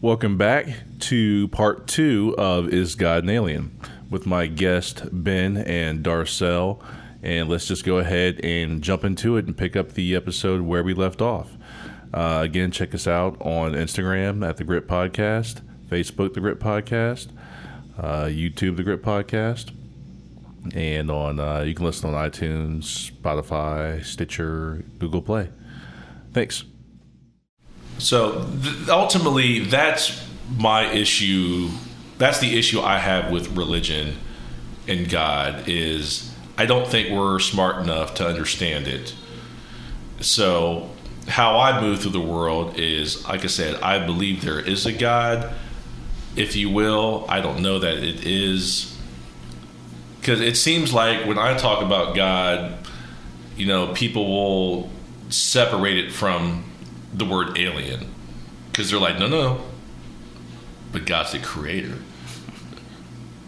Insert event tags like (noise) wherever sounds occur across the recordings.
Welcome back to part two of Is God an Alien with my guest Ben and Darcell. And let's just go ahead and jump into it and pick up the episode where we left off. Uh, again, check us out on Instagram at The Grip Podcast, Facebook, The Grip Podcast, uh, YouTube, The Grip Podcast, and on uh, you can listen on iTunes, Spotify, Stitcher, Google Play. Thanks. So th- ultimately, that's my issue. That's the issue I have with religion and God is I don't think we're smart enough to understand it. So how I move through the world is, like I said, I believe there is a God, if you will. I don't know that it is because it seems like when I talk about God, you know, people will separate it from the word alien because they're like, no, no, but God's the creator.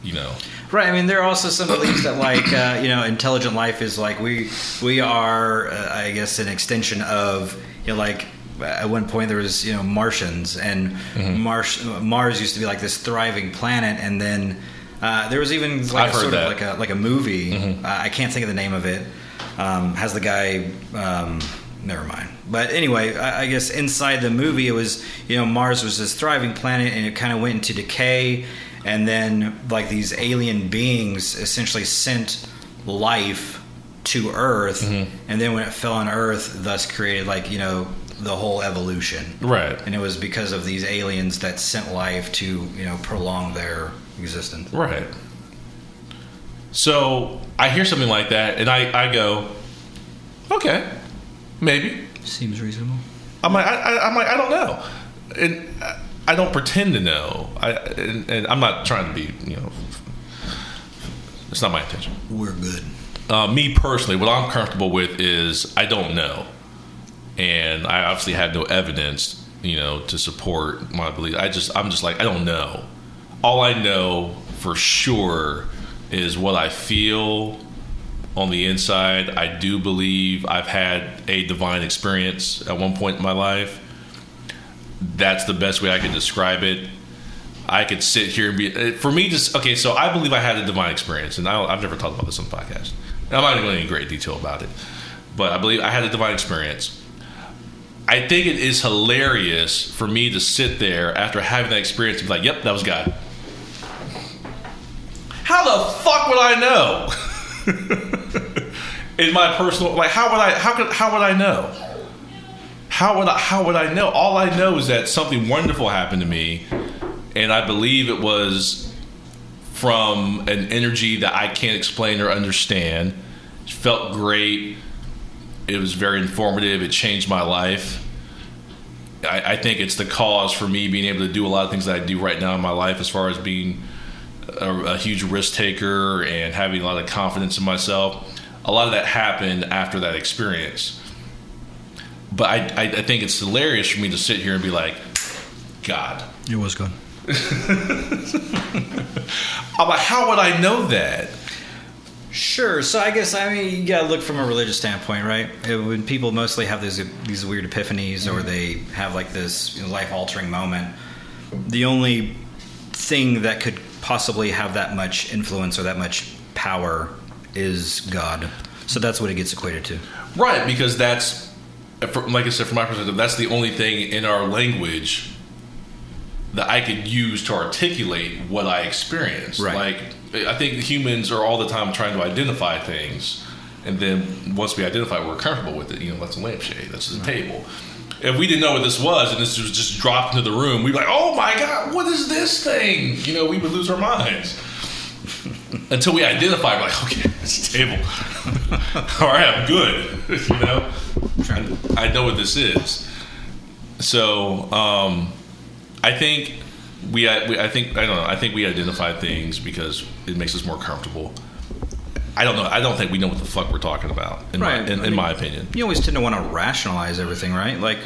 You know, Right. I mean, there are also some beliefs that, like, uh, you know, intelligent life is like we we are, uh, I guess, an extension of, you know, like at one point there was, you know, Martians and Mm-hmm. Mars Mars used to be like this thriving planet, and then uh, there was even like a sort that. Mm-hmm. of like a like a movie. Uh, I can't think of the name of it. Um, has the guy. Um, Never mind. But anyway, I, I guess inside the movie, it was you know Mars was this thriving planet, and it kind of went into decay, and then like these alien beings essentially sent life to Earth, Mm-hmm. and then when it fell on Earth, thus created like you know the whole evolution. right, And it was because of these aliens that sent life to you know prolong their existence. right. So I hear something like that, and I, I go, okay, maybe. Seems reasonable. I'm like, I, I, I'm like, I don't know, and I- I don't pretend to know. I, and, and I'm not trying to be, you know, it's not my intention. We're good. Uh, me personally, what I'm comfortable with is I don't know, and I obviously have no evidence, you know, to support my belief. I just, I'm just like, I don't know. All I know for sure is what I feel on the inside. I do believe I've had a divine experience at one point in my life. That's the best way I could describe it. I could sit here and be uh, for me. Just okay. So I believe I had a divine experience, and I, I've never talked about this on the podcast. I'm not going into great detail about it, but I believe I had a divine experience. I think it is hilarious for me to sit there after having that experience and be like, "Yep, that was God." How the fuck would I know? (laughs) (laughs) In my personal, like, how would I? How could? How would I know? How would I? How would I know? All I know is that something wonderful happened to me, and I believe it was from an energy that I can't explain or understand. It felt great. It was very informative. It changed my life. I, I think it's the cause for me being able to do a lot of things that I do right now in my life, as far as being a, a huge risk taker and having a lot of confidence in myself. A lot of that happened after that experience. But I, I, I think it's hilarious for me to sit here and be like, God. It was good. (laughs) I'm like, how would I know that? Sure. So I guess I mean you gotta look from a religious standpoint, right? When people mostly have these these weird epiphanies or mm-hmm. they have like this you know, life altering moment, the only thing that could possibly have that much influence or that much power is God. So that's what it gets equated to. Right, because that's, like I said, from my perspective, that's the only thing in our language that I could use to articulate what I experienced. Right. Like, I think humans are all the time trying to identify things, and then once we identify, we're comfortable with it. You know, that's a lampshade, that's a table. If we didn't know what this was, and this was just dropped into the room, we'd be like, "Oh my god, what is this thing?" You know, we would lose our minds. (laughs) Until we identify, we're like, okay, (laughs) it's a table. (laughs) All right, I'm good. you know, I, I know what this is. So, um, I think we, we, I think, I don't know. I think we identify things because it makes us more comfortable. I don't know. I don't think we know what the fuck we're talking about. In Right. my, in, I in my opinion. You always tend to want to rationalize everything, right? Like,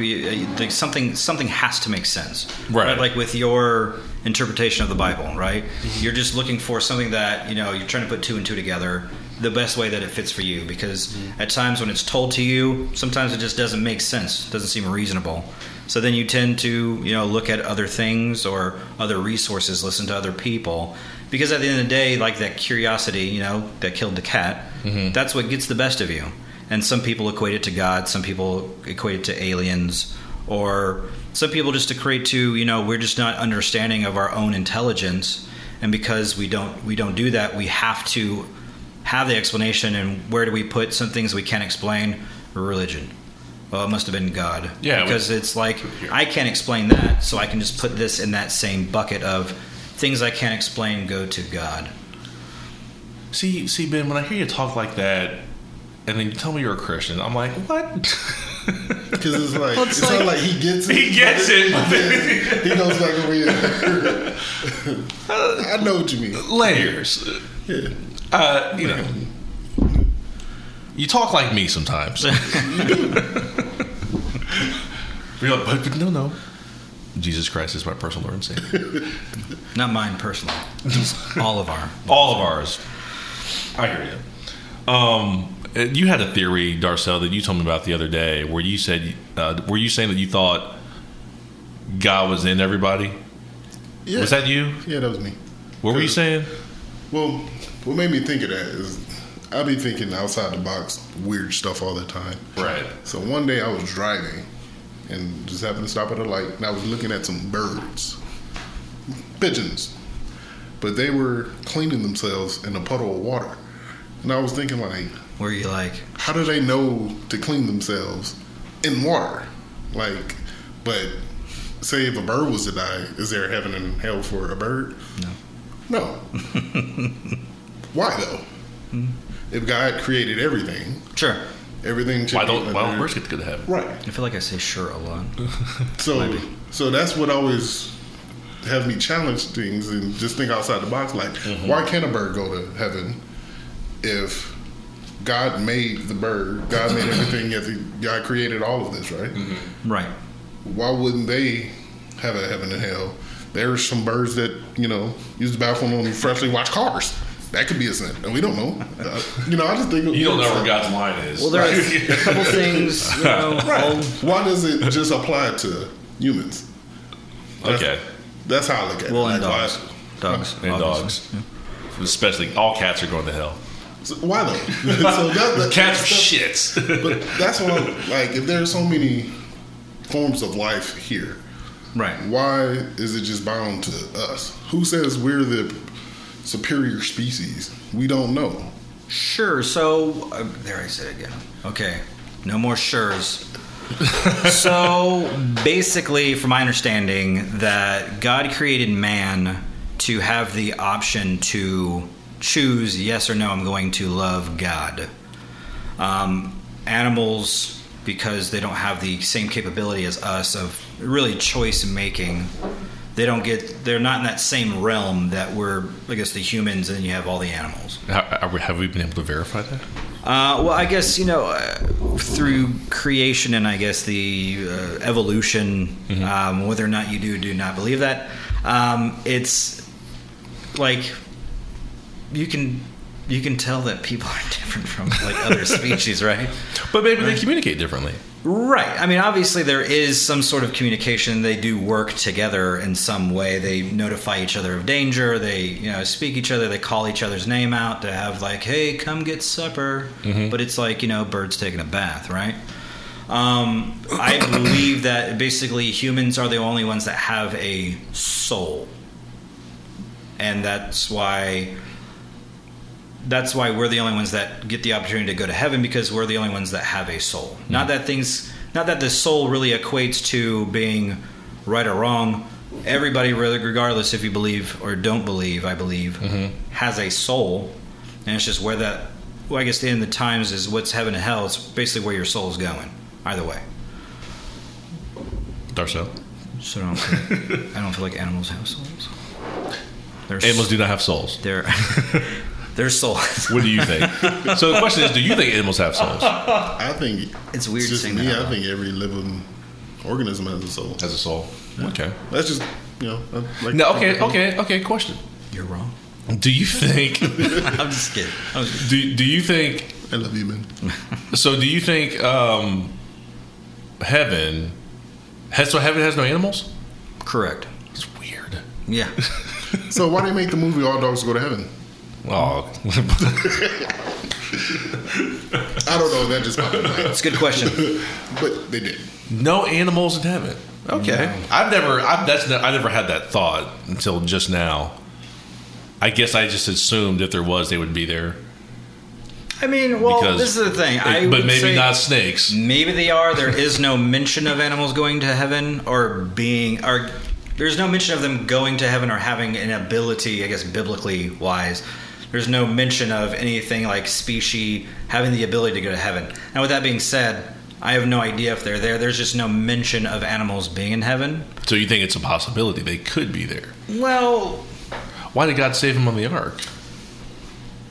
like something something has to make sense, Right. Like with your interpretation of the Bible, right? Mm-hmm. You're just looking for something that you know you're trying to put two and two together the best way that it fits for you because mm-hmm. at times when it's told to you sometimes it just doesn't make sense doesn't seem reasonable so then you tend to you know look at other things or other resources listen to other people because at the end of the day like that curiosity you know that killed the cat that's what gets the best of you. And some people equate it to god some people equate it to aliens or some people just equate to you know we're just not understanding of our own intelligence. And because we don't we don't do that we have to have the explanation and where do we put some things we can't explain? Religion. Well it must have been god. Yeah, we- because it's like i can't explain that so i can just put this in that same bucket of things i can't explain go to god See, see, Ben, when I hear you talk like that, and then you tell me you're a Christian, I'm like, what? (laughs) Because it's like Well, it's it's, like- not like he gets it. he gets it. but (laughs) then- He goes back over here. I know what you mean. layers. Yeah. Uh, you know, you talk like me sometimes. (laughs) You're like, but, but no, no. Jesus Christ is my personal Lord and Savior. (laughs) not mine personally (laughs) all of our All of ours. I hear you. Um, you had a theory, Darcell, that you told me about the other day, where you said, uh, were you saying that you thought God was in everybody? Yeah. Was that you? Yeah, that was me. What were you saying? Well, what made me think of that is I be thinking outside the box weird stuff all the time. Right. So one day I was driving and just happened to stop at a light and I was looking at some birds, pigeons, but they were cleaning themselves in a puddle of water. And I was thinking, like, where you like how do they know to clean themselves in water? Like, but say if a bird was to die, is there heaven and hell for a bird? No. No. (laughs) Why though? Hmm. If God created everything, sure everything should Why don't why don't birds get to go to heaven? right? i feel like i say sure a lot (laughs) So, Maybe. so that's what always has me challenge things and just think outside the box. Like, Mm-hmm. why can't a bird go to heaven if God made the bird? God made everything. Yet God created all of this, right? Mm-hmm. right Why wouldn't they have a heaven and hell? There's some birds that you know use the bathroom and freshly washed cars. That could be a sin, and we don't know. Uh, you know, I just think You don't know where God's line is. well there are a couple (laughs) things you know Right. all- Why does it just apply to humans? okay. That's how I look at well it. and Like, dogs dogs And obviously. dogs. Especially all cats are going to hell. So why though? (laughs) so that, that, Cats are that's- shits. But that's why, like, if there's so many forms of life here, right why is it just bound to us? Who says we're the superior species? We don't know. Sure. So uh, there I said it again. Okay. No more sure's. (laughs) so basically, from my understanding, that God created man to have the option to choose yes or no. I'm going to love God. Um, animals, because they don't have the same capability as us of really choice making. They don't get. They're not in that same realm that we're. I guess the humans, and you have all the animals. Have we been able to verify that? Uh, well, I guess you know uh, through creation and I guess the uh, evolution, um, whether or not you do or do not believe that, um, it's like you can you can tell that people are (laughs) different from like other (laughs) species, right? But maybe they communicate differently. Right. I mean, obviously, there is some sort of communication. They do work together in some way. They notify each other of danger. They, you know, speak each other. They call each other's name out to have like, "Hey, come get supper." But it's like you know, birds taking a bath, right? Um, I (coughs) believe that basically humans are the only ones that have a soul, and that's why that's why we're the only ones that get the opportunity to go to heaven because we're the only ones that have a soul. Not that things, not that the soul really equates to being right or wrong. Everybody, regardless if you believe or don't believe, I believe, mm-hmm. has a soul, and it's just where that. Well, I guess the end of the times is what's heaven and hell. It's basically where your soul is going. Either way. Darcell? So I don't, I don't feel like animals have souls. (laughs) Animals do not have souls. They're (laughs) they're souls. What do you think? so the question is, do you think animals have souls? I think It's weird just saying me. that out I think every living organism has a soul. Has a soul. Okay. That's just you know. Like No. Okay. Okay. Okay. Question. You're wrong. Do you think? (laughs) I'm just kidding. I was- do, do you think? I love you, man. (laughs) So do you think um, heaven? Has, so heaven has no animals? correct. It's weird. Yeah. (laughs) So why do they make the movie All Dogs Go to Heaven? Oh, (laughs) I don't know. That just popped in my head. It's a good question. (laughs) But they did. no animals in heaven. Okay, No. I've never. I've that's. I never had that thought until just now. I guess I just assumed if there was, they would be there. I mean, well, Because- this is the thing. I but would maybe say not snakes. Maybe they are. There is no mention of animals going to heaven or being, or there's no mention of them going to heaven or having an ability. I guess biblically wise, there's no mention of anything like species having the ability to go to heaven. Now, with that being said, I have no idea if they're there. There's just no mention of animals being in heaven. So you think it's a possibility they could be there? Well, Why did God save them on the ark?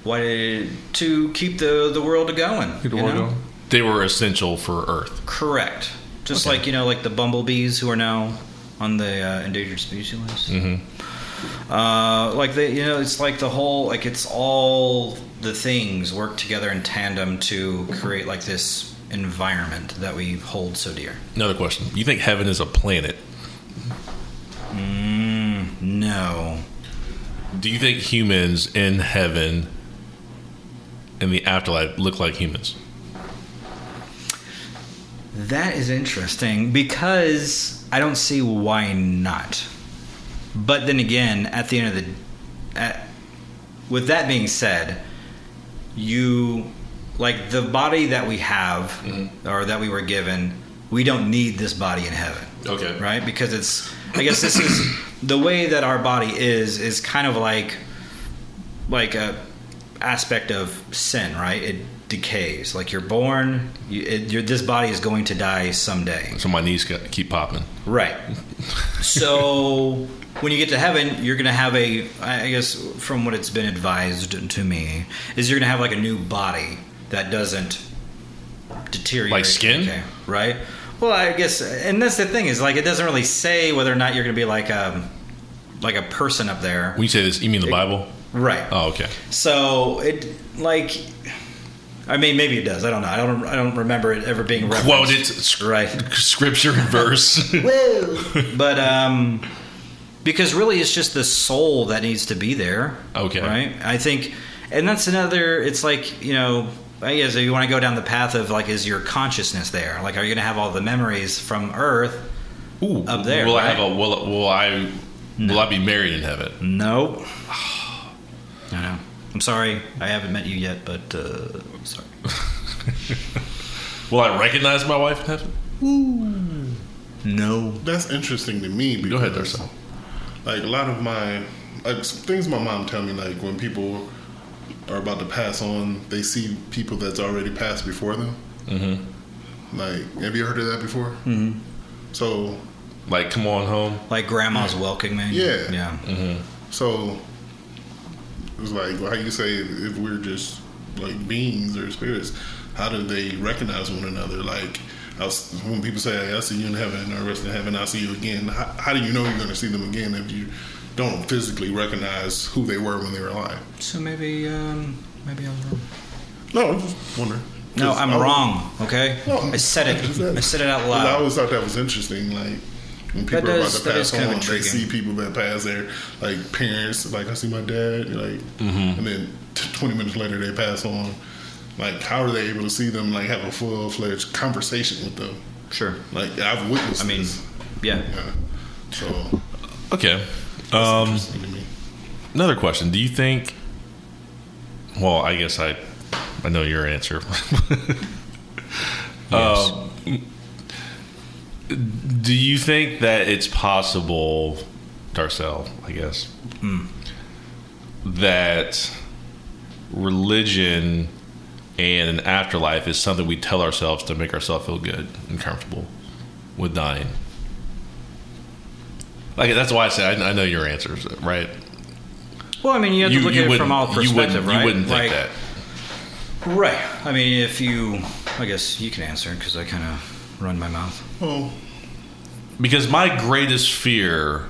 why did, to keep the the world going? you know? They were essential for Earth. Correct. Just Okay. like you know, like the bumblebees who are now on the uh, endangered species list. Mm-hmm. Uh, like the you know, it's like the whole like it's all the things work together in tandem to create like this environment that we hold so dear. Another question: You think heaven is a planet? Mm, no. Do you think humans in heaven, in the afterlife, look like humans? That is interesting because I don't see why not. But then again, at the end of the, at, with that being said, you like the body that we have mm-hmm. or that we were given. We don't need this body in heaven, Okay. right? Because it's. I guess this is the way that our body is. Is kind of like, like a aspect of sin, right? It decays. Like you're born, you, it, you're, this body is going to die someday. So my knees got, keep popping. Right. so when you get to heaven, you're going to have a, I guess, from what it's been advised to me, is you're going to have like a new body that doesn't deteriorate. Like skin? Okay, right? Well, I guess, and that's the thing is like it doesn't really say whether or not you're going to be like a, like a person up there. When you say this, you mean the Bible? Right. Oh, okay. So it like, I mean, maybe it does. I don't know. I don't. I don't remember it ever being referenced. Quoted sc- Right. scripture and verse. (laughs) but um, because really, it's just the soul that needs to be there. Okay. Right. I think, and that's another. It's like you know. I guess if you want to go down the path of like, is your consciousness there? Like, are you going to have all the memories from Earth? Ooh, Up there, Will I have a? Will, will I? Will I be married in heaven? Nope. I know. I'm sorry. I haven't met you yet, but uh, I'm sorry. (laughs) Will I recognize my wife in heaven? No. That's interesting to me. Because, Go ahead, Darcell. Like a lot of my like things my mom tell me, like when people are about to pass on, they see people that's already passed before them. Mm-hmm. Like, have you heard of that before? Mm-hmm. So, Like, come on home. Like grandma's welcoming me. Yeah. Yeah. so it was like how you say if we're just like beings or spirits, how do they recognize one another? Like. I was, when people say, hey, "I see you in heaven," or "Rest in heaven," I'll see you again. How, how do you know you're going to see them again if you don't physically recognize who they were when they were alive? So maybe, um, maybe I was wrong. No, I'm just wondering. No, 'Cause I'm I wrong. Okay, No, I said it. I said it out 'cause I loud. always thought that was interesting. Like when people That are does- about to pass is kind of on, they see people that pass there, like parents. Like I see my dad, like, Mm-hmm. and then t- 20 minutes later they pass on. Like, how are they able to see them? Like, have a full fledged conversation with them? Sure. Like, I've witnessed. I mean, yeah. yeah. So Okay. Um, interesting to me. another question. Do you think? Well, I guess I, I know your answer. (laughs) Um, do you think that it's possible, Darcell? I guess hmm. that religion and an afterlife is something we tell ourselves to make ourselves feel good and comfortable with dying. Like that's why I said I, I know your answers, right? Well, I mean, you have to look at it from all you perspective, wouldn't, right? You wouldn't think Like- that. Right. I mean, if you, I guess you can answer because I kind of run my mouth. Well, Because my greatest fear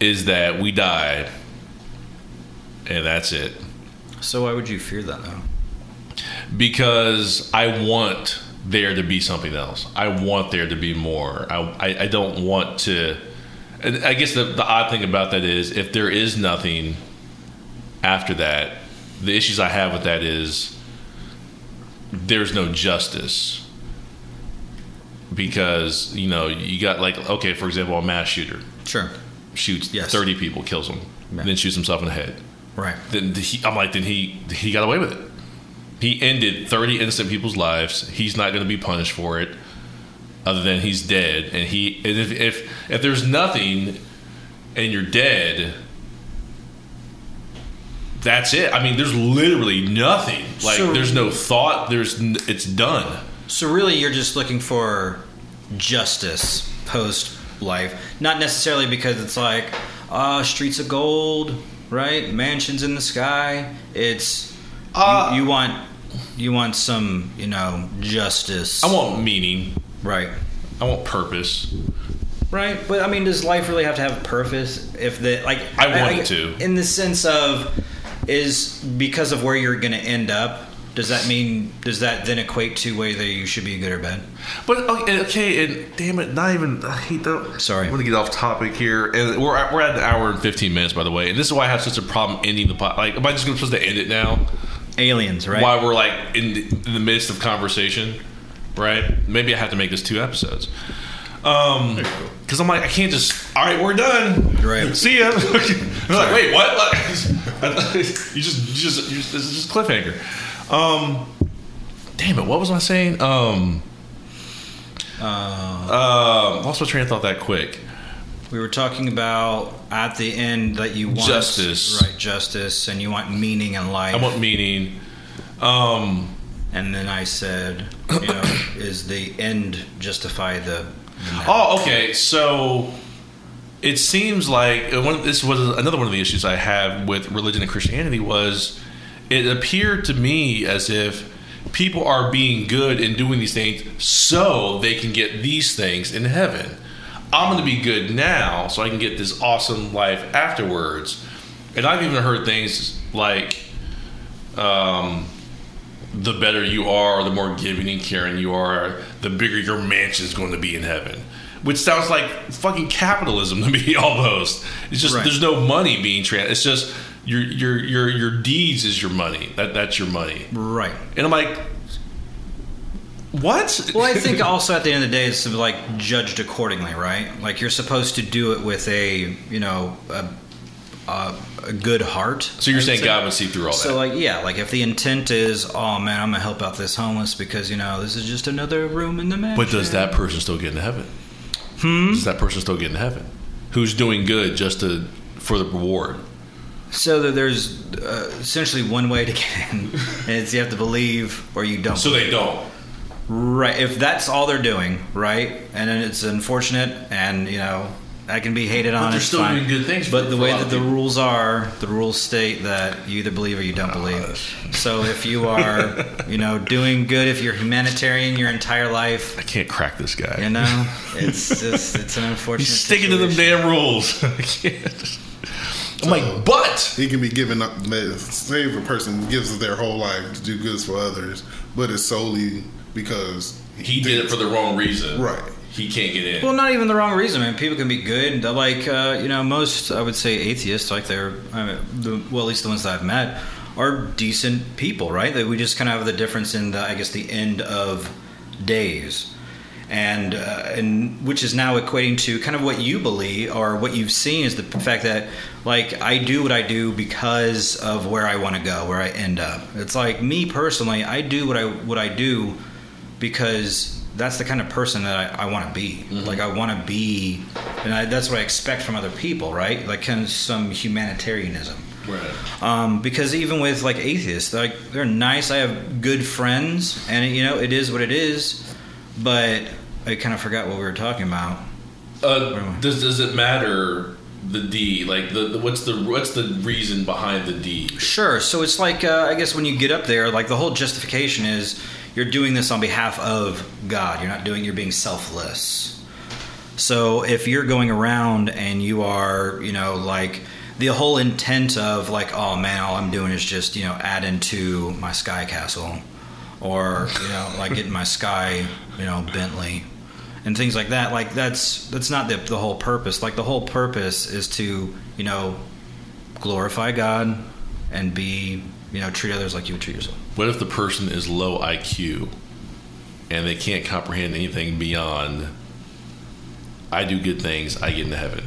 is that we die and that's it. So why would you fear that though? because I want there to be something else. I want there to be more. I, I, I don't want to. And I guess the, the odd thing about that is if there is nothing after that, the issues I have with that is there's no justice. Because, you know, you got like, okay, for example, a mass shooter Sure. shoots Yes. 30 people, kills them, Yeah. then shoots himself in the head Right. then he, I'm like, then he he got away with it. He ended 30 innocent people's lives. He's not going to be punished for it, other than he's dead. And he, and if if if there's nothing, and you're dead, that's it. I mean, there's literally nothing. Like, So- there's no thought. There's it's done. So really, you're just looking for justice post life, not necessarily because it's like uh, streets of gold, right? Mansions in the sky. It's Uh, you, you want you want some you know justice, I want meaning. right? I want purpose. Right, but I mean, does life really have to have a purpose? If the like, I want it to. in the sense of is because of where you're going to end up. Does that mean does that then equate to whether you should be good or bad? But okay, okay, and damn it, not even. I hate that. Sorry. I'm gonna get off topic here, and we're at, we're at an hour and 15 minutes, by the way. And this is why I have such a problem ending the pod. Like, am I just gonna supposed to end it now? Aliens, right? Why we're like in the, in the midst of conversation, right? Maybe I have to make this two episodes. Um, because I'm like, I can't just. All right, we're done. Right. (laughs) See ya. (laughs) I'm like, wait, what? (laughs) What? you just, you just, you just, this is just cliffhanger. Um, damn it, what was I saying? Um, Uh, um, lost my train of thought that quick. we were talking about at the end that you want Justice. right? Justice, and you want meaning in life. I want meaning. Um, and then I said, you know, (coughs) is the end justify the? the? Oh, okay. So it seems like uh, one, this was another one of the issues I have with religion and Christianity was it appeared to me as if people are being good and doing these things so they can get these things in heaven. I'm going to be good now so I can get this awesome life afterwards. And I've even heard things like um, the better you are, the more giving and caring you are, the bigger your mansion is going to be in heaven. Which sounds like fucking capitalism to me (laughs) almost. It's just Right. there's no money being trans. It's just your your your your deeds is your money. That that's your money. right. And I'm like, what? Well, I think (laughs) also at the end of the day, it's like judged accordingly, right? Like you're supposed to do it with a, you know, a, a, a good heart. so you're saying say. God would see through all So that? So like yeah, like if the intent is, oh man, I'm gonna help out this homeless because you know this is just another room in the mansion. but does that person still get into heaven? Hmm? Does that person still get into heaven? Who's doing good just to for the reward? So that there's uh, essentially one way to get in, and it's you have to believe or you don't. So they don't. Right. If that's all they're doing, right, and then it's unfortunate, and you know, I can be hated on. But they're still fine. doing good things But for- the way that the people. rules are, the rules state that you either believe or you don't believe. So if you are, you know, doing good, if you're humanitarian your entire life, I can't crack this guy. you know, it's just it's an unfortunate. He's sticking to them damn rules. (laughs) I can't. I'm like, but He can be given up. Say if a person gives their whole life to do goods for others, but it's solely because he did it for the wrong reason. Right. He can't get in. Well, not even the wrong reason, I mean, People can be good. They're like, uh, you know, most I would say atheists, like they're, I mean, the, well, at least the ones that I've met, are decent people, right? That we just kind of have the difference in the, I guess, the end of days, and uh, and which is now equating to kind of what you believe or what you've seen is the fact that like I do what I do because of where I want to go, where I end up. It's like me personally, I do what I what I do because that's the kind of person that I, I want to be. Like I want to be, and I, that's what I expect from other people, right? Like kind of some humanitarianism. Right. Um, because even with like atheists, like they're nice. I have good friends, and you know it is what it is. But I kind of forgot what we were talking about. Uh, does does it matter the D? Like the, the what's the what's the reason behind the D? Sure. So it's like uh, I guess when you get up there, like the whole justification is you're doing this on behalf of God. You're not doing. You're being selfless. So if you're going around and you are, you know, like the whole intent of like, oh man, all I'm doing is just you know add into my sky castle, or you know like getting my sky you know Bentley, and things like that. Like that's that's not the the whole purpose. Like the whole purpose is to you know glorify God and be you know treat others like you would treat yourself. What if the person is low IQ and they can't comprehend anything beyond I do good things, I get into heaven?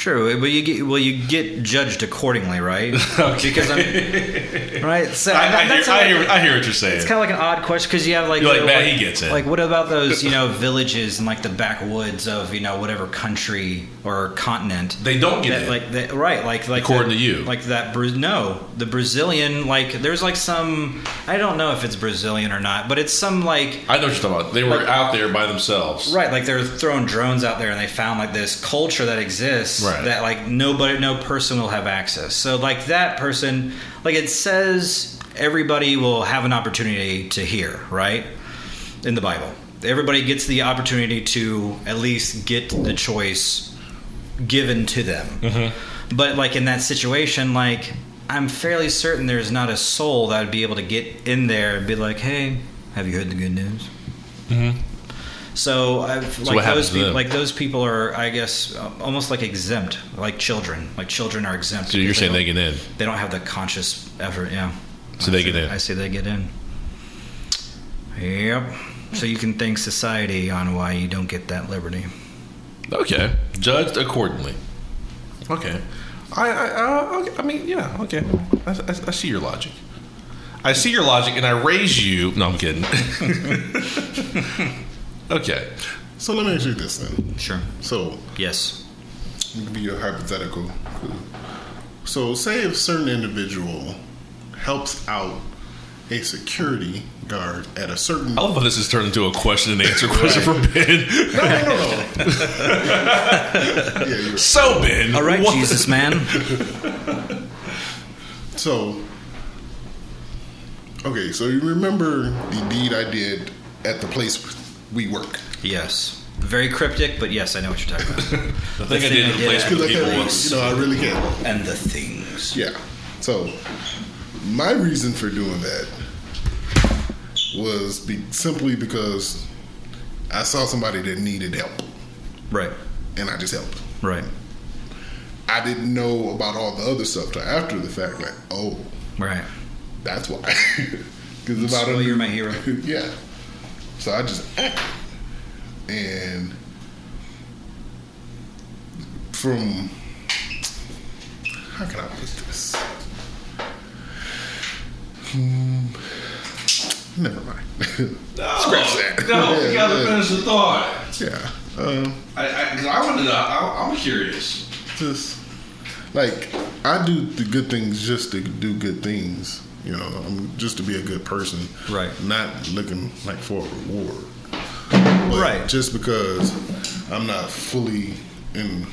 Sure, but you get well, you get judged accordingly, right? (laughs) Because I'm right. So I, I, hear, I, hear, I hear what you're saying. It's kind of like an odd question because you have like You're like, you know, "Man, he gets it." Like, what about those you know villages in like the backwoods of you know whatever country or continent? They don't get that, it. like that, right? Like like According that- to you. like that. No, the Brazilian like there's like some I don't know if it's Brazilian or not, but it's some like I know what you're talking about. They were Like- out there by themselves. Right, like they're throwing drones out there, and they found like this culture that exists Right. That like nobody, no person will have access. So like that person, like it says, everybody will have an opportunity to hear. Right in the Bible, everybody gets the opportunity to at least get the choice given to them. Mm-hmm. But like in that situation, like I'm fairly certain there's not a soul that would be able to get in there and be like, "Hey, have you heard the good news?" Mm-hmm. So I've So like those people, like those people are, I guess, uh, almost like exempt, like children. Like children are exempt. So you're saying they don't- get in. They don't have the conscious effort. Yeah. So they I get in. I say they get in. Yep. So you can thank society on why you don't get that liberty. Okay, judged accordingly. Okay, I I, uh, okay. I mean, yeah, okay. I, I, I see your logic. I see your logic, and I raise you. No, I'm kidding. (laughs) okay, So let me ask you this then. Sure. So Yes. It could be a hypothetical. So, say if certain individual helps out a security guard at a certain. I love how this has turned into a question and answer question for Ben. No, no, no, no. (laughs) yeah, you're, so Ben, All right, what- Jesus man. so, okay, so you remember the deed I did at the place we work. Yes. Very cryptic, but yes, I know what you're talking about. (laughs) the thing I did in the place Because where I people can't, was you know, I really can't. and the things. Yeah. So, my reason for doing that was be, simply because I saw somebody that needed help, Right. and I just helped. Right. I didn't know about all the other stuff till after the fact. Like, oh, Right. that's why. (laughs) Because about So a- you're my hero. (laughs) yeah. So I just acted, and from how can I put this? Hmm, never mind. (laughs) Scratch that. No, you Yeah, gotta yeah. finish the thought. Yeah. Um, I, I, I wanted to. I, I'm curious. just like I do the good things just to do good things. You know, I'm just to be a good person. Right. Not looking like for a reward. But Right. Just because I'm not fully in,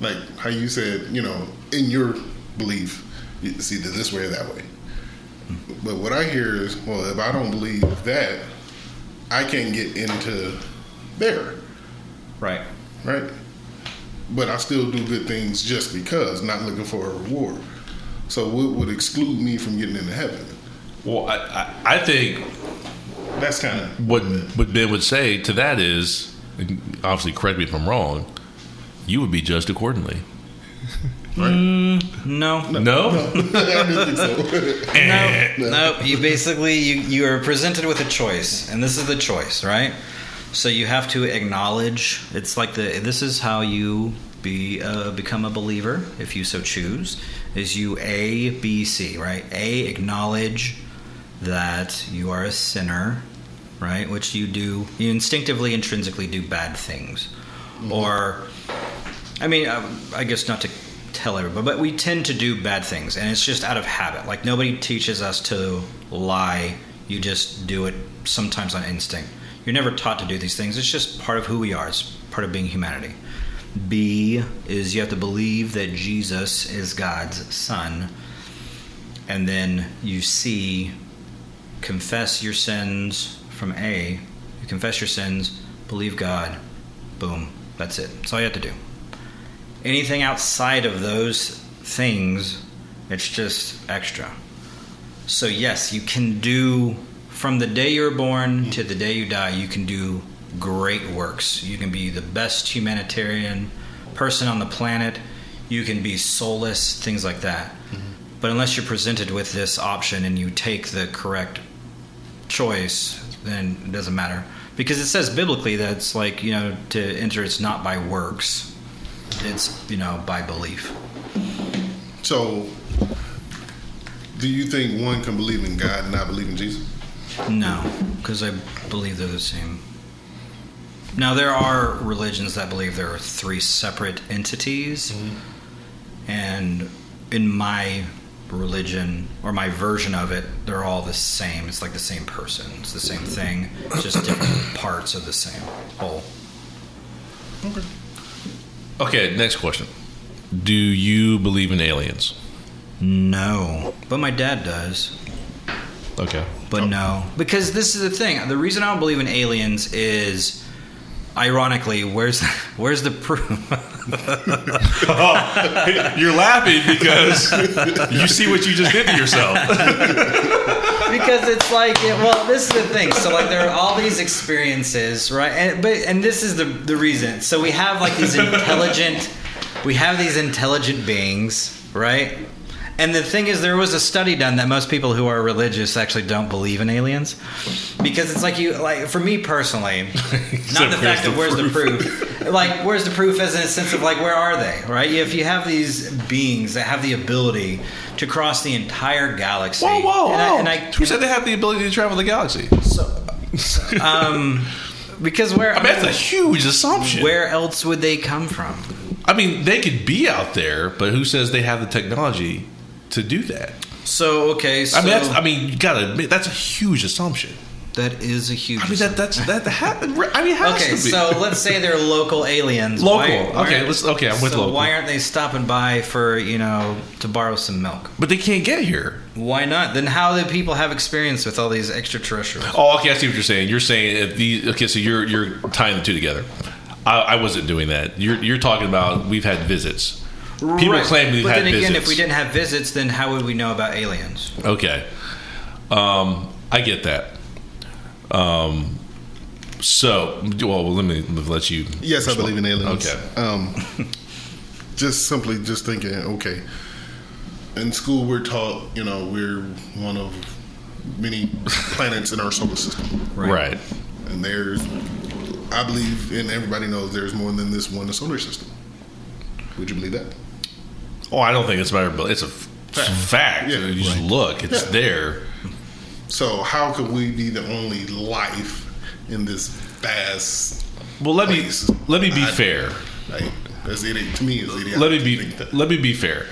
like how you said, you know, in your belief, it's either this way or that way. But what I hear is, well, if I don't believe that, I can't get into there Right. right? But I still do good things just because, not looking for a reward. So what would exclude me from getting into heaven? Well, I, I, I think That's kind of what what Ben would say to that is, obviously, correct me if I'm wrong. You would be judged accordingly. (laughs) No. No, (laughs) I didn't think so. (laughs) No, no. You basically you you are presented with a choice, and this is the choice, right? So you have to acknowledge. It's like the this is how you be uh, become a believer, if you so choose. Is you A B C, right? A acknowledge that you are a sinner, right? Which you do. You instinctively, intrinsically do bad things, mm-hmm. or I mean, I, I guess not to tell everybody, but we tend to do bad things, and it's just out of habit. Like nobody teaches us to lie. You just do it sometimes on instinct. You're never taught to do these things. It's just part of who we are. It's part of being humanity. B is you have to believe that Jesus is God's son, and then you C confess your sins from A. You confess your sins, believe God, boom. That's it. That's all you have to do. Anything outside of those things, it's just extra. So yes, you can do from the day you're born to the day you die. You can do great works. You can be the best humanitarian person on the planet. You can be soulless, things like that. Mm-hmm. But unless you're presented with this option and you take the correct choice, then it doesn't matter. Because it says biblically that it's like, you know, to enter it's not by works. It's, you know, by belief. So, do you think one can believe in God and not believe in Jesus? No, because I believe they're the same. Now, there are religions that believe there are three separate entities. Mm-hmm. And in my religion, or my version of it, they're all the same. It's like the same person, it's the same thing, it's just different parts of the same whole. Okay, Okay, next question. Do you believe in aliens? No. But my dad does. Okay. But no. Because this is the thing. The reason I don't believe in aliens is ironically, where's the, (laughs) where's the proof? (laughs) You're laughing because you see what you just did to yourself. (laughs) because it's like it, well this is the thing so like there are all these experiences right and but and this is the the reason so we have like these intelligent we have these intelligent beings right and the thing is there was a study done that most people who are religious actually don't believe in aliens because it's like you like for me personally (laughs) not the fact that where's the proof (laughs) like where's the proof as in a sense of like where are they right if you have these beings that have the ability to cross the entire galaxy Whoa, whoa, whoa! and I, and I Who said they have the ability to travel the galaxy? (laughs) um, because where I mean, that's a huge assumption. where else would they come from? I mean, they could be out there, but who says they have the technology to do that? So okay, so I mean, that's, I mean, you gotta admit that's a huge assumption. that is a huge. I mean, that that's that happened. I mean, has okay, so let's say they're local aliens. Local. Why- Okay, let's- okay, I'm with so local. Why aren't they stopping by for you know to borrow some milk? but they can't get here. Why not? Then how do people have experience with all these extraterrestrials? Oh, okay. I see what you're saying. You're saying if the okay, so you're you're tying the two together. I, I wasn't doing that. You're you're talking about we've had visits. People Right. claim we've but had then again, visits. if we didn't have visits, then how would we know about aliens? Okay. Um, I get that. Um, so, well, let me let you. Yes, I believe in aliens. Okay. Um, (laughs) just simply just thinking, okay, in school we're taught, you know, we're one of many planets in our solar system, Right. and there's, I believe, and everybody knows there's more than this one solar system. Would you believe that? Oh, I don't think it's matter, but it's a fact. Yeah, you just look; it's Yeah. there. So how could we be the only life in this vast? Well, let me let me be I- fair. Like, that's idiot to me. Is idiotic Let me be think let me be fair.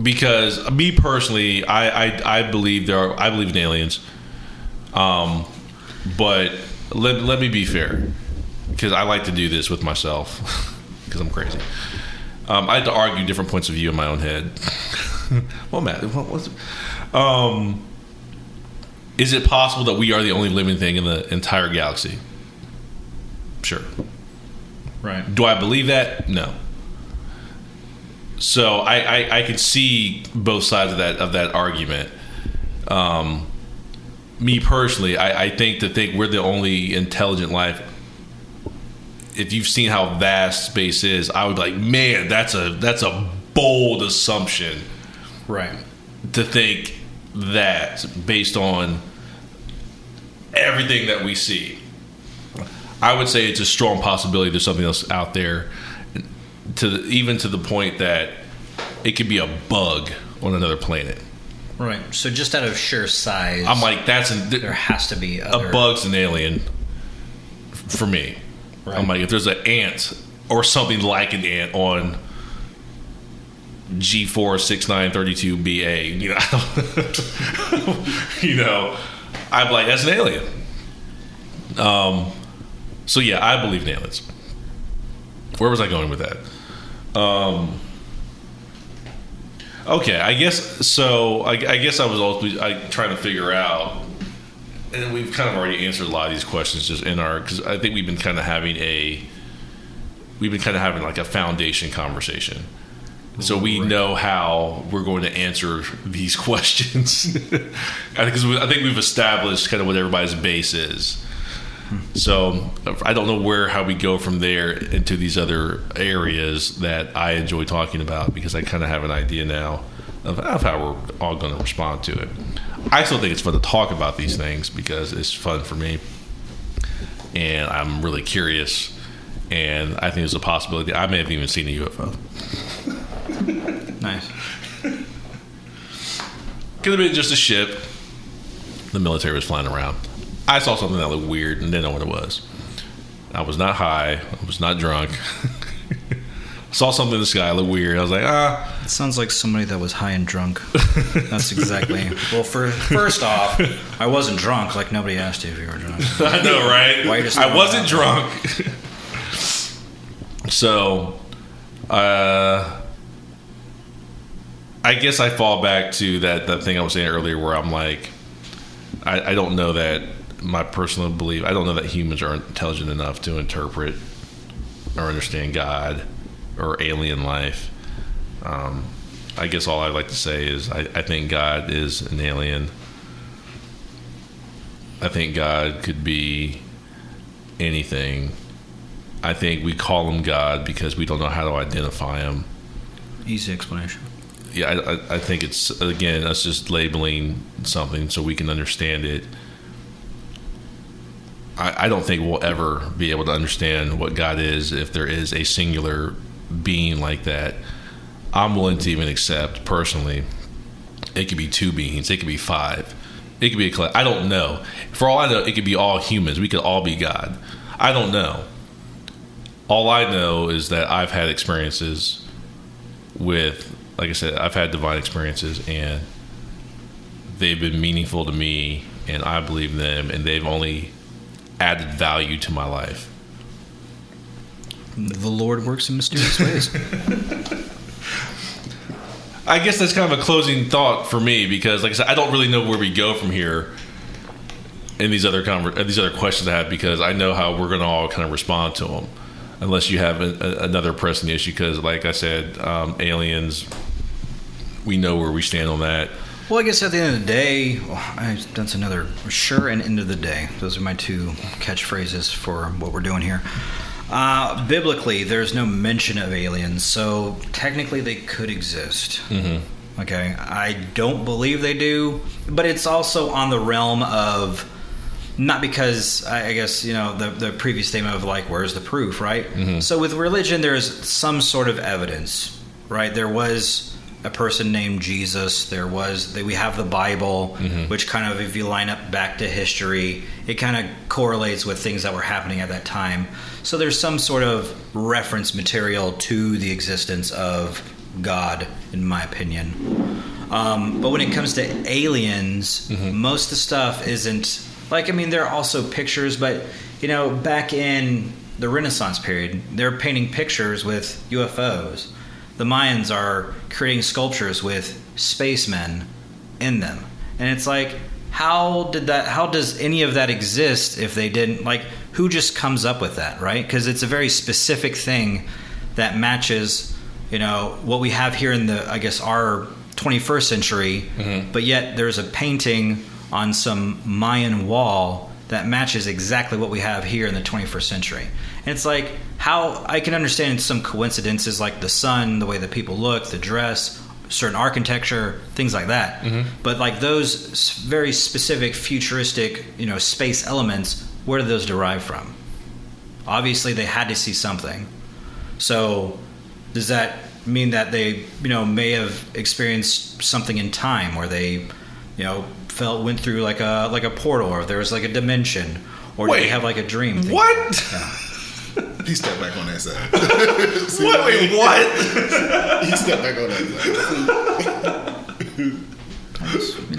Because me personally, I, I I believe there are I believe in aliens. Um, but let let me be fair, because I like to do this with myself, (laughs) because I'm crazy. Um, I had to argue different points of view in my own head. (laughs) well, Matt, what was? Um, is it possible that we are the only living thing in the entire galaxy? Sure. Right. Do I believe that? No. So I, I, I can see both sides of that of that argument. Um, me personally, I, I think to think we're the only intelligent life. If you've seen how vast space is, I would be like, man, that's a that's a bold assumption Right. to think that based on everything that we see. I would say it's a strong possibility there's something else out there, to the, even to the point that it could be a bug on another planet. Right. So just out of sheer size, I'm like, that's an, there has to be other. a bug's an alien for me. Right. I'm like, if there's an ant or something like an ant on G46932BA, you know, (laughs) you know, I'm like, that's an alien. Um, so yeah, I believe in aliens. Where was I going with that? Um, okay, I guess so. I, I guess I was I, trying to figure out and we've kind of already answered a lot of these questions just in our because I think we've been kind of having a we've been kind of having like a foundation conversation. So we know how we're going to answer these (laughs) questions. I think I think we've established kind of what everybody's base is. So I don't know where how we go from there into these other areas that I enjoy talking about because I kind of have an idea now of, of how we're all going to respond to it. I still think it's fun to talk about these things because it's fun for me, and I'm really curious. And I think there's a possibility I may have even seen a UFO. Nice. Could have been just a ship. The military was flying around. I saw something that looked weird and didn't know what it was. I was not high. I was not drunk. (laughs) saw something in the sky look weird. I was like, ah, It sounds like somebody that was high and drunk. That's exactly. (laughs) Well, for first off, I wasn't drunk. Like nobody asked you if you were drunk. (laughs) I know, right? Why just I wasn't drunk? drunk. so, uh, I guess I fall back to that, that thing I was saying earlier where I'm like, I, I don't know that my personal belief, I don't know that humans are intelligent enough to interpret or understand God or alien life. Um, I guess all I'd like to say is I, I think God is an alien. I think God could be anything. I think we call him God because we don't know how to identify him. Easy explanation. Yeah, I, I, think it's again us just labeling something so we can understand it. I, I don't think we'll ever be able to understand what God is if there is a singular being like that. I'm willing to even accept personally. It could be two beings. It could be five. It could be a. I don't know. For all I know, it could be all humans. We could all be God. I don't know. All I know is that I've had experiences with, like I said, I've had divine experiences, and they've been meaningful to me, and I believe them, and they've only added value to my life. The Lord works in mysterious ways. (laughs) I guess that's kind of a closing thought for me because, like I said, I don't really know where we go from here in these other conver- uh, these other questions I have because I know how we're going to all kind of respond to them, unless you have a, a, another pressing issue. Because, like I said, um, aliens, we know where we stand on that. Well, I guess at the end of the day, I, that's another sure and end of the day. Those are my two catchphrases for what we're doing here. Uh, biblically, there's no mention of aliens, so technically they could exist. Mm-hmm. Okay, I don't believe they do, but it's also on the realm of not because I, I guess you know the the previous statement of like where's the proof, right? So with religion, there's some sort of evidence, right? There was a person named Jesus. There was that we have the Bible, which kind of if you line up back to history, it kind of correlates with things that were happening at that time. So there's some sort of reference material to the existence of God, in my opinion. Um, but when it comes to aliens, most of the stuff isn't like I mean there are also pictures, but you know back in the Renaissance period, they're painting pictures with UFOs. The Mayans are creating sculptures with spacemen in them, and it's like how did that? How does any of that exist if they didn't like? Who just comes up with that, right? Because it's a very specific thing that matches you know what we have here in the i guess our 21st century mm-hmm. but yet there's a painting on some mayan wall that matches exactly what we have here in the 21st century. And it's like how i can understand some coincidences like the sun the way that people look the dress certain architecture things like that. Mm-hmm. But like those very specific futuristic you know space elements where do those derive from? Obviously they had to see something. So, does that mean that they, you know, may have experienced something in time where they, you know, felt went through like a like a portal, or there was like a dimension, or did Wait. they have like a dream? thing? What? He stepped back on that side. (laughs) See What? what Wait, what? (laughs) He stepped back on that side.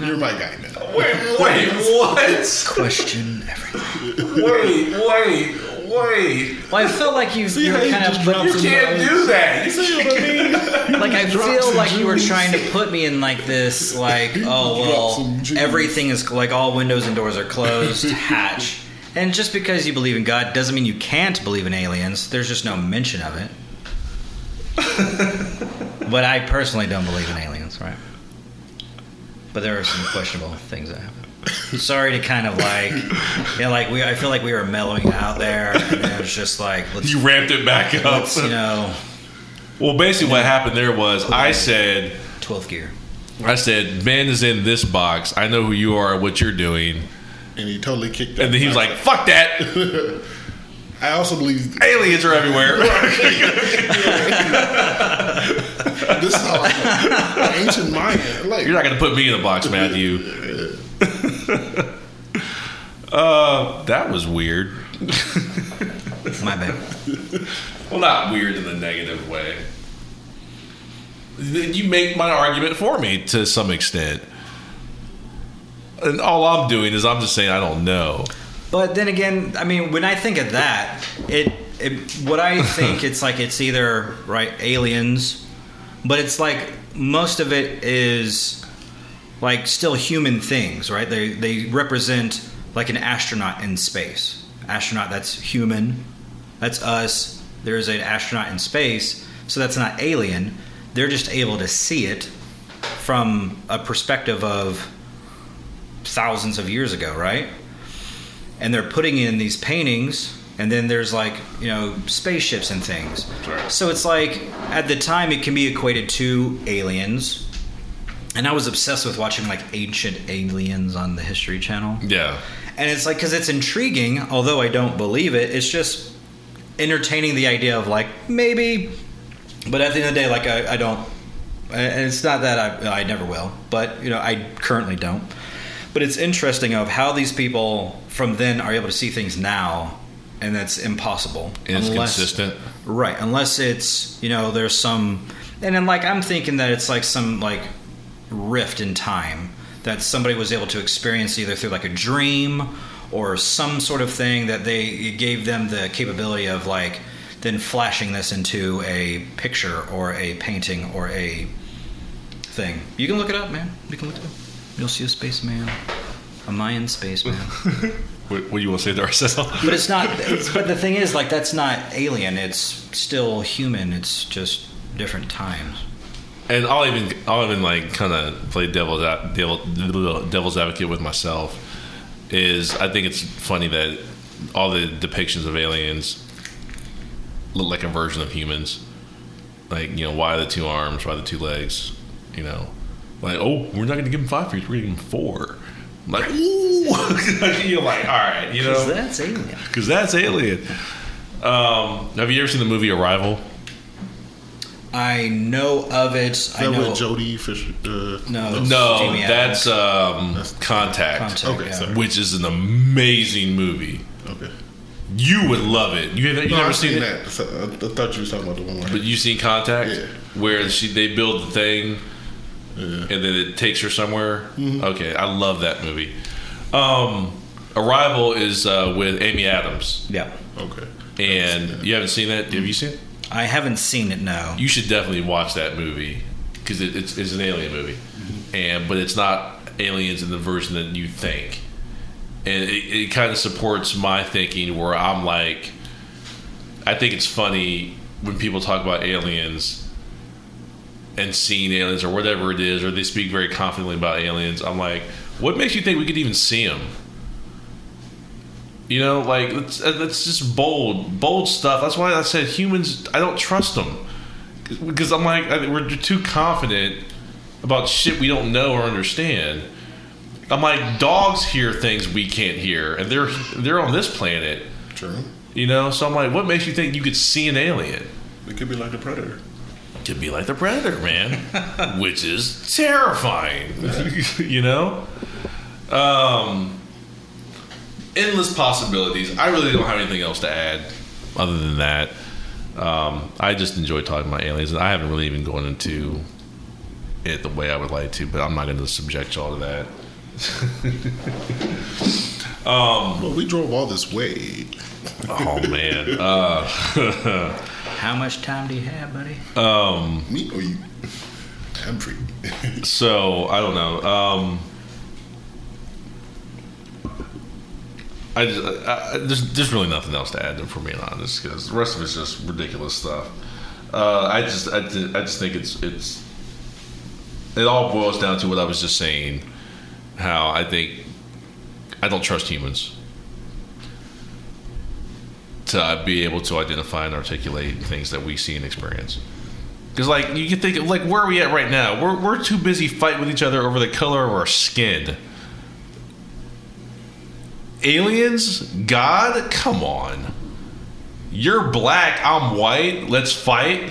(laughs) You're my guy now. Wait, wait, what? Question everything. Wait, wait, wait. Well, I feel like you you were how you kind of dropped You can't knowledge? do that. You See what I mean? (laughs) (laughs) like I feel like you were trying to put me in like this (laughs) like oh well everything is like all windows and doors are closed hatch And just because you believe in God doesn't mean you can't believe in aliens. There's just no mention of it. but I personally don't believe in aliens, right? But there are some questionable things that happen. Sorry to kind of like, you know, like we. I feel like we were mellowing out there, and it was just like, let's, You ramped it back up. let's you know, Well, basically, what happened there was I said, twelfth gear. I said, Ben is in this box. I know who you are, and what you're doing. And he totally kicked. And then he was like, fuck that. (laughs) I also believe Aliens are everywhere. (laughs) (laughs) this is how ancient Mayan. Like, You're not going to put me in a box, Matthew. uh, that was weird. (laughs) My bad. Well, not weird in the negative way. You make my argument for me to some extent. And all I'm doing is I'm just saying I don't know. But then again, I mean, when I think of that, it, it what I (laughs) think it's like it's either right aliens, but it's like most of it is like still human things, right? They they represent like an astronaut in space. Astronaut that's human. That's us. There's an astronaut in space, so that's not alien. They're just able to see it from a perspective of thousands of years ago, right? And they're putting in these paintings and then there's like you know spaceships and things. Right. so it's like at the time it can be equated to aliens. And i was obsessed with watching like ancient aliens on the history channel. Yeah. and it's like because it's intriguing although i don't believe it it's just entertaining the idea of like maybe. But at the end of the day like i, I don't and it's not that I, I never will but you know i currently don't but it's interesting of how these people from then are able to see things now and that's impossible. And it's unless- consistent. right unless it's you know there's some and then like i'm thinking that it's like some like rift in time that somebody was able to experience either through like a dream or some sort of thing that they it gave them the capability of like then flashing this into a picture or a painting or a thing. You can look it up man. You can look it up you'll see a spaceman a mayan spaceman (laughs) What, what do you want to say, Darcell? (laughs) but it's not it's, but the thing is like that's not alien it's still human it's just different times And I'll even I'll even like kind of play devil's devil, devil's advocate with myself. Is I think it's funny that all the depictions of aliens look like a version of humans. Like you know, why the two arms? Why the two legs? You know, like oh, we're not going to give him five feet. We're going to give him four. I'm like ooh, (laughs) you're like all right, you know, that's alien because that's alien. Um, have you ever seen the movie Arrival? i know of it is i that know with Jodie Foster? Uh, no it's No, Jamie that's um, That's- Contact, Contact, Okay, yeah. sorry. which is an amazing movie. okay. You would love it. You have you No, never I've seen seen it, that. I, I thought you were talking about the one where. but you seen Contact, Yeah. where she they build the thing yeah. And then it takes her somewhere. Okay, I love that movie. Um, Arrival is uh, with Amy Adams, yeah Okay. and you haven't seen that. Have you seen it? i haven't seen it no You should definitely watch that movie because it, it's, it's an alien movie, and but it's not aliens in the version that you think, and it, it kind of supports my thinking where I'm like, I think it's funny when people talk about aliens and seeing aliens or whatever it is, or they speak very confidently about aliens. I'm like, what makes you think we could even see them? You know, like that's, that's uh, just bold, bold stuff. That's why I said humans. I don't trust them because I'm like I- we're too confident about shit we don't know or understand. I'm like dogs hear things we can't hear, and they're they're on this planet. True. You know, so I'm like, what makes you think you could see an alien? It could be like the Predator. Could be like the predator, man, (laughs) which is terrifying. (laughs) you know, um, endless possibilities. I really don't have anything else to add other than that. Um, I just enjoy talking about aliens, and I haven't really even gone into it the way I would like to, but I'm not going to subject y'all to that. (laughs) Well, we drove all this way. Oh man. (laughs) Uh, (laughs) how much time do you have buddy Um, Me or you? I'm free. (laughs) so I don't know. Um, I just, I, I, there's, there's really nothing else to add to, for being honest, because the rest of it's just ridiculous stuff. Uh, I just, I, I just think it's, it's, it all boils down to what I was just saying. How I think I don't trust humans to be able to identify and articulate things that we see and experience. Because, like, you can think, of, like, where are we at right now? We're, we're too busy fighting with each other over the color of our skin. Aliens? God? Come on. You're black, I'm white, let's fight. (laughs)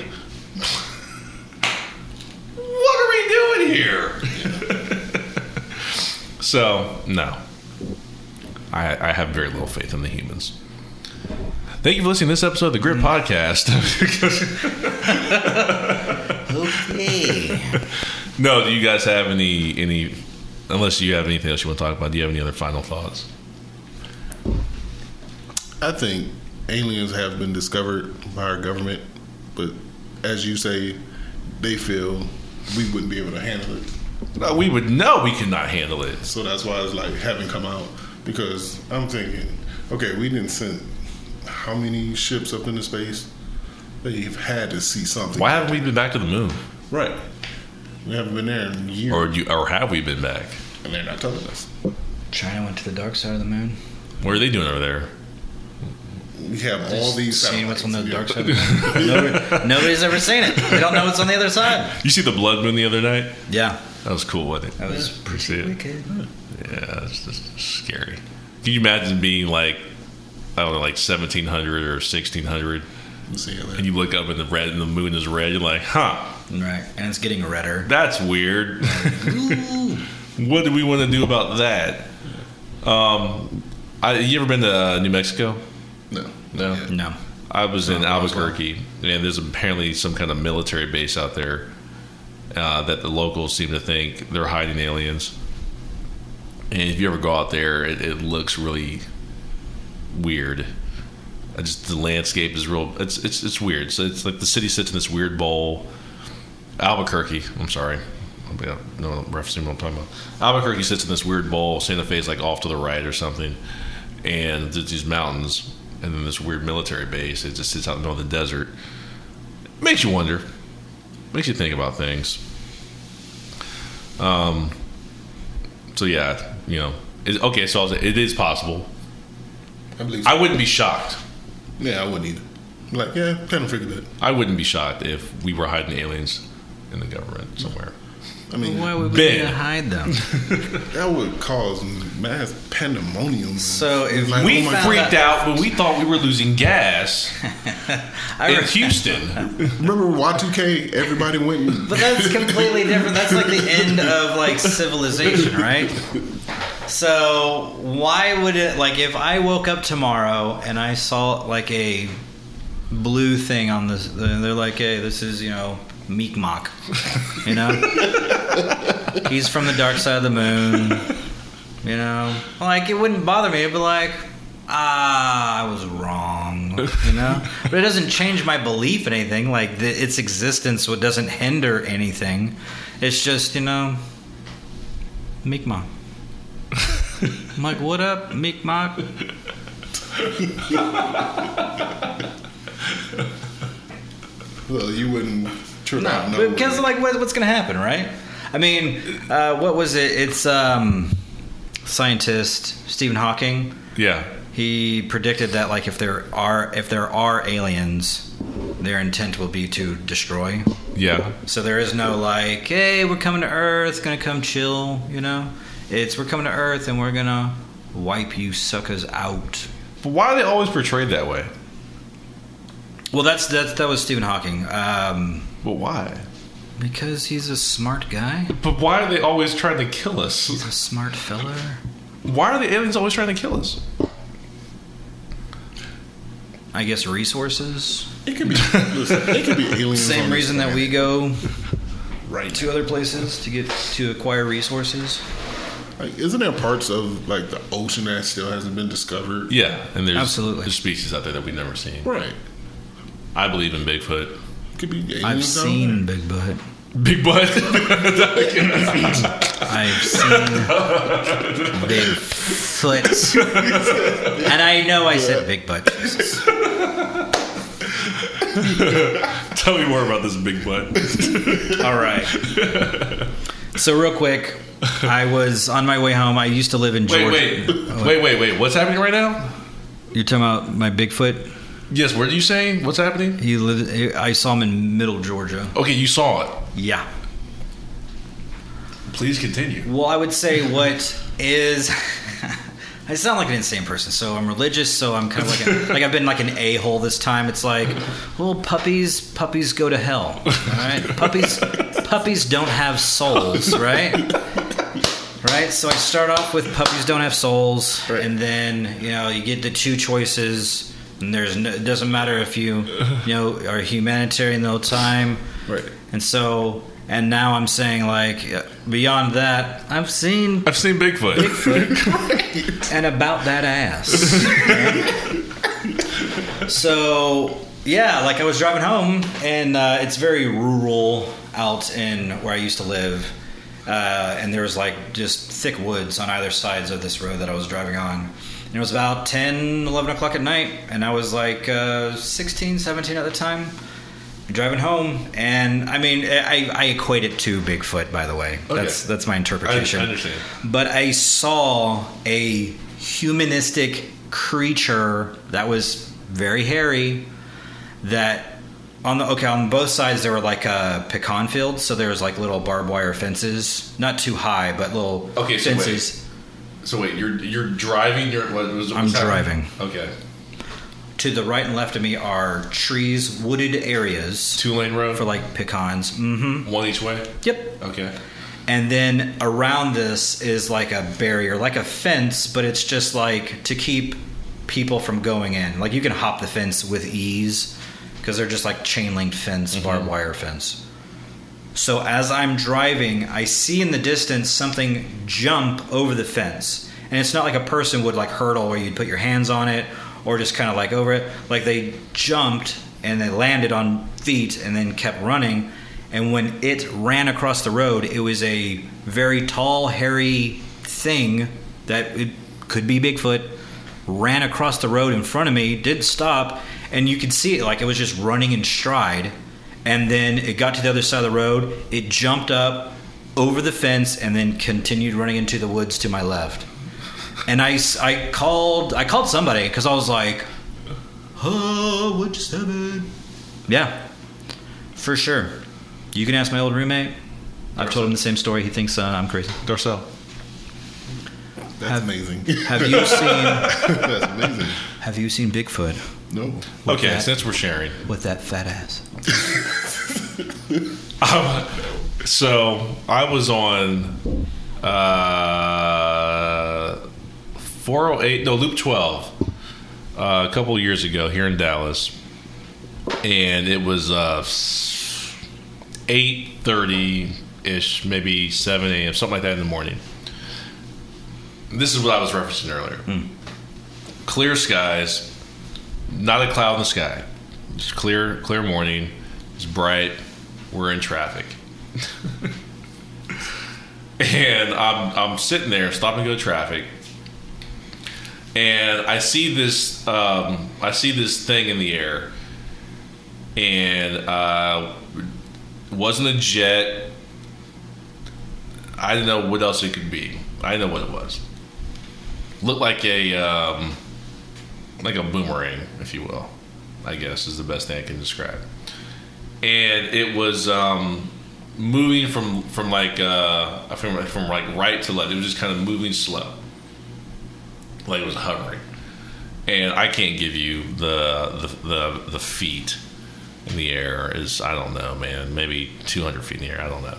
what are we doing here? (laughs) so, no. I, I have very little faith in the humans. Thank you for listening to this episode of the Grip mm-hmm. Podcast. Okay. no, do you guys have any any? Unless you have anything else you want to talk about, do you have any other final thoughts? I think aliens have been discovered by our government, but as you say, they feel we wouldn't be able to handle it. No, we would know we could not handle it. So that's why it's like haven't come out because I'm thinking, okay, we didn't send how many ships up into space? They've had to see something. Why haven't we been back to the moon, Right. We haven't been there in years, or you, or have we been back? and they're not telling us. China went to the dark side of the moon. What are they doing over there? We have all these. Seeing what's on the dark side of the moon. (laughs) Nobody, nobody's ever seen it. They don't know what's on the other side. You see the blood moon the other night? Yeah, That was cool, wasn't it? that was You pretty see it? wicked. Yeah, it's just scary. Can you imagine being like, I don't know, like 1700 or 1600, and you look up and the red and the moon is red? You're like, huh, Right, and it's getting redder. that's weird. (laughs) what do we want to do about that? Um, I, you ever been to uh, New Mexico? No. No. Yeah. No, I was in Oh, Albuquerque, and there's apparently some kind of military base out there uh, that the locals seem to think they're hiding aliens. And if you ever go out there, it, it looks really weird. I just the landscape is real. It's it's it's weird. So it's like the city sits in this weird bowl. Albuquerque. I'm sorry. I don't know referencing what I'm talking about. Albuquerque sits in this weird bowl. Santa Fe's like off to the right or something, and there's these mountains, and then this weird military base. It just sits out in the middle of the desert. Makes you wonder. Makes you think about things. Um. So yeah, you know, it, okay. So was, it is possible. I believe. I wouldn't be shocked. yeah, I wouldn't either. I'm like, yeah, kind of figured that. I wouldn't be shocked if we were hiding aliens in the government somewhere. I mean, why would we Ben. need to hide them? (laughs) that would cause mass pandemonium. So if Like, We oh freaked out when we thought we were losing gas (laughs) I in re- Houston. Remember Y2K? Everybody went. But that's completely different. That's like the end of like (laughs) civilization, right? So why would it like if I woke up tomorrow and I saw like a blue thing on this? They're like, hey, this is you know Meek Mock, you know. (laughs) He's from the dark side of the moon, you know. Like it wouldn't bother me. It'd be like. Ah, I was wrong, you know. but it doesn't change my belief in anything. Like the, its existence, what doesn't hinder anything. It's just you know, Meek Mock. I'm like, what up, Meek Mock? well, you wouldn't trip out. No, because like, what, what's gonna happen, right? I mean, uh, what was it? It's um, scientist Stephen Hawking. Yeah. He predicted that like if there are if there are aliens, their intent will be to destroy. Yeah. So there is no like, hey, we're coming to Earth, gonna come chill, you know. It's we're coming to Earth and we're gonna wipe you suckers out. But why are they always portrayed that way? Well, that's that's that was Stephen Hawking. Um, But why? because he's a smart guy. But why are they always trying to kill us? He's a smart fella. Why are the aliens always trying to kill us? I guess resources. it could be. listen, it could be (laughs) aliens. Same on this reason that we go right to other places to get to acquire resources. Like, isn't there parts of like the ocean that still hasn't been discovered? Yeah, and there's Absolutely. there's species out there that we've never seen. Right. I believe in Bigfoot. Could be (laughs) I've seen Big Bigfoot. Big butt. I've seen Bigfoot, and I know I said big butt. Jesus. Tell me more about this big butt. All right. So real quick, I was on my way home. I used to live in Georgia. Wait, wait, wait, wait, wait. What's happening right now? You're talking about my Bigfoot? Yes. What are you saying? What's happening? He lived. I saw him in Middle Georgia. Okay, you saw it. Yeah. Please continue. Well, I would say what is. I sound like an insane person. So I'm religious. So I'm kind of like a, (laughs) like I've been like an a hole this time. It's like, well, puppies puppies go to hell. All right, (laughs) puppies puppies don't have souls. (laughs) Right. Right. So I start off with puppies don't have souls, Right. and then you know you get the two choices. And there's no, it doesn't matter if you you know are humanitarian the whole time. Right. And so, and now I'm saying like beyond that, I've seen I've seen Bigfoot. Bigfoot (laughs) and about that ass. (laughs) so yeah, like I was driving home, and uh, it's very rural out in where I used to live, uh, and there was like just thick woods on either sides of this road that I was driving on. And it was about 10, 11 o'clock at night, and I was like uh, 16, 17 at the time. Driving home, and I mean, I, I equate it to Bigfoot. By the way, okay. that's that's my I, I interpretation understand. but I saw a humanistic creature that was very hairy. That on the okay on both sides there were like uh, pecan fields, so there was like little barbed wire fences, not too high, but little Okay, so wait. fences. So wait, you're you're driving. You're what was? I'm happening? driving. Okay, To the right and left of me are trees, wooded areas two lane road for like pecans. Mm-hmm. one each way. Yep. Okay. And then around this is like a barrier, like a fence, but it's just like to keep people from going in. Like you can hop the fence with ease because they're just like chain linked fence, barbed wire fence. So as I'm driving, I see in the distance something jump over the fence. And it's not like a person would like hurdle where you'd put your hands on it or just kind of like over it. Like they jumped and they landed on feet and then kept running. And when it ran across the road, it was a very tall, hairy thing that it could be Bigfoot. Ran across the road in front of me, did stop, and you could see it like it was just running in stride. And then it got to the other side of the road. It jumped up over the fence and then continued running into the woods to my left. And I, s- I called I called somebody because I was like, "Oh, what just happened?" Yeah, for sure. You can ask my old roommate. I've told him the same story. He thinks uh, I'm crazy. Darcell. That's Have- amazing. Have you (laughs) seen That's amazing. Have you seen Bigfoot No. Okay, that? since we're sharing, with that fat ass? (laughs) Um, so I was on uh, 408, no, Loop 12, uh, a couple years ago here in Dallas, and it was uh, 8:30 ish, maybe 7 a.m., something like that in the morning. This is what I was referencing earlier. Clear skies, not a cloud in the sky. Just clear, clear morning. It's bright. We're in traffic. (laughs) and I'm I'm sitting there, stop and go traffic, and I see this um, I see this thing in the air, and uh, wasn't a jet. I didn't know what else it could be. I didn't know what it was. Looked like a um, like a boomerang, if you will. I guess is the best thing I can describe. And it was um, moving from from like uh, from from like right to left. It was just kind of moving slow, like it was hovering. And I can't give you the the the, the feet in the air is I don't know, man. Maybe 200 feet in the air. I don't know.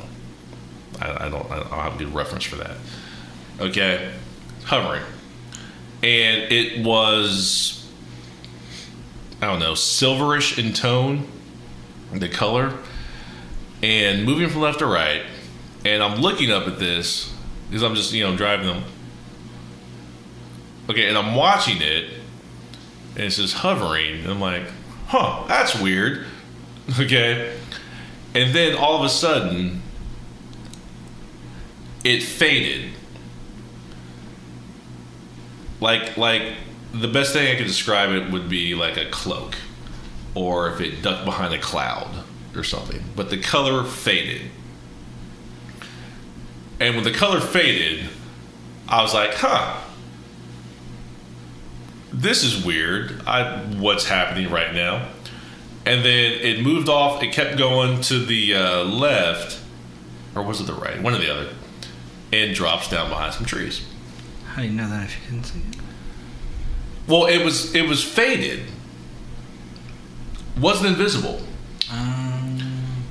I, I don't. I don't have a good reference for that. Okay, hovering, and it was I don't know silverish in tone, the color, and moving from left to right. And I'm looking up at this because I'm just you know driving them. Okay, and I'm watching it, and it's just hovering. I'm like, huh, that's weird. (laughs) Okay. and then all of a sudden, it faded. Like like the best thing I could describe it would be like a cloak, or if it ducked behind a cloud or something. But the color faded, and when the color faded, I was like, "Huh." This is weird. I what's happening right now? and then it moved off. It kept going to the uh, left, or was it the right? One or the other, and drops down behind some trees. How do you know that if you couldn't see it? Well, it was it was faded. Wasn't invisible. Um,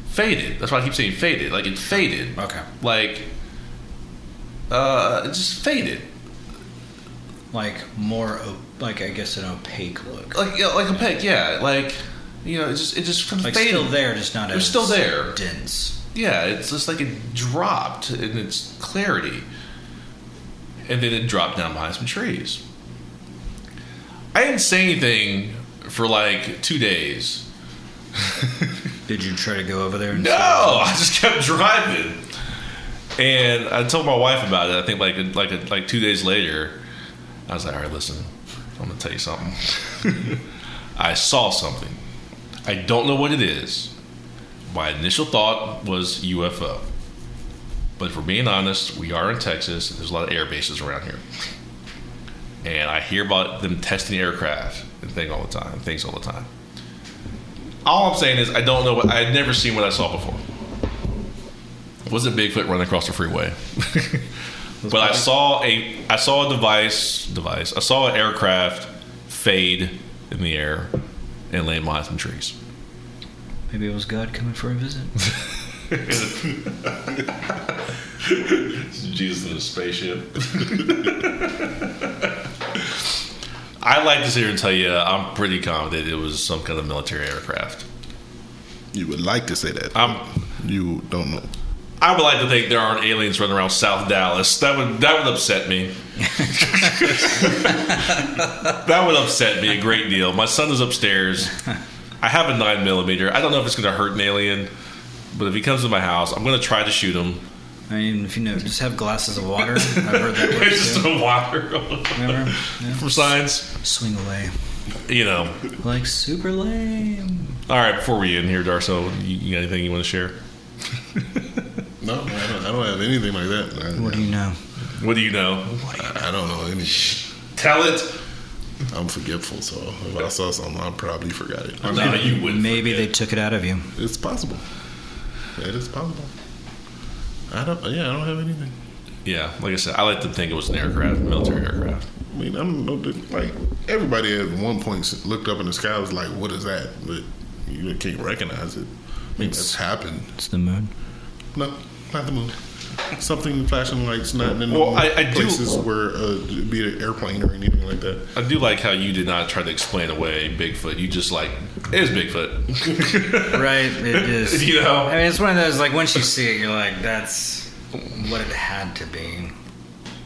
Faded. That's why I keep saying faded. Like it faded. okay. Like uh, it just faded. Like more, o- like I guess an opaque look. Like yeah, like peg. Yeah. Like you know, it just it just Like faded. still there, just not It was as still there. dense. Yeah, it's just like it dropped in its clarity. And then it dropped down behind some trees. I didn't say anything for like two days. (laughs) Did you try to go over there? And No, (laughs) I just kept driving. And I told my wife about it. I think like like like two days later, I was like, "All right, listen, I'm gonna tell you something. (laughs) I saw something. I don't know what it is. My initial thought was UFO. But we're being honest, we are in Texas. And there's a lot of air bases around here, and I hear about them testing aircraft and things all the time. Things all the time. All I'm saying is I don't know what I had never seen what I saw before. It wasn't Bigfoot running across the freeway. (laughs) but I saw a I saw a device device. I saw an aircraft fade in the air and land behind some trees. Maybe it was God coming for a visit. (laughs) (laughs) Jesus in a spaceship. (laughs) I'd like to sit here and tell you I'm pretty confident it was some kind of military aircraft. You would like to say that. I'm you don't know. I would like to think there aren't aliens running around South Dallas. That would that would upset me. (laughs) that would upset me a great deal. My son is upstairs. I have a nine millimeter. I don't know if it's going to hurt an alien, but if he comes to my house, I'm going to try to shoot him. I mean, if you know, just have glasses of water. I've heard that word (laughs) It's just too. a water Remember? (laughs) Yeah. from Signs. Swing away. You know. Like super lame. All right, before we end here, Darso, you, you got anything you want to share? No, I don't, I don't have anything like that. I, What do you know? What do you know? I, I don't know anything. Tell it. I'm forgetful, so if I saw something, I probably forgot it. No, you wouldn't. Maybe forget. they took it out of you. It's possible. It is possible. I don't. Yeah, I don't have anything. Yeah, like I said, I like to think it was an aircraft, military aircraft. I mean, I don't know. Like everybody at one point looked up in the sky, was like, "What is that?" But you can't recognize it. I mean, that's happened. It's the moon. No, not the moon. Something flashing lights, not in Well, I- I do- places where uh, be it an airplane or anything like that. I do like how you did not try to explain away Bigfoot. You just like it is Bigfoot. (laughs) Right. It (laughs) is. You know? I mean, it's one of those like once you see it, you're like, that's what it had to be.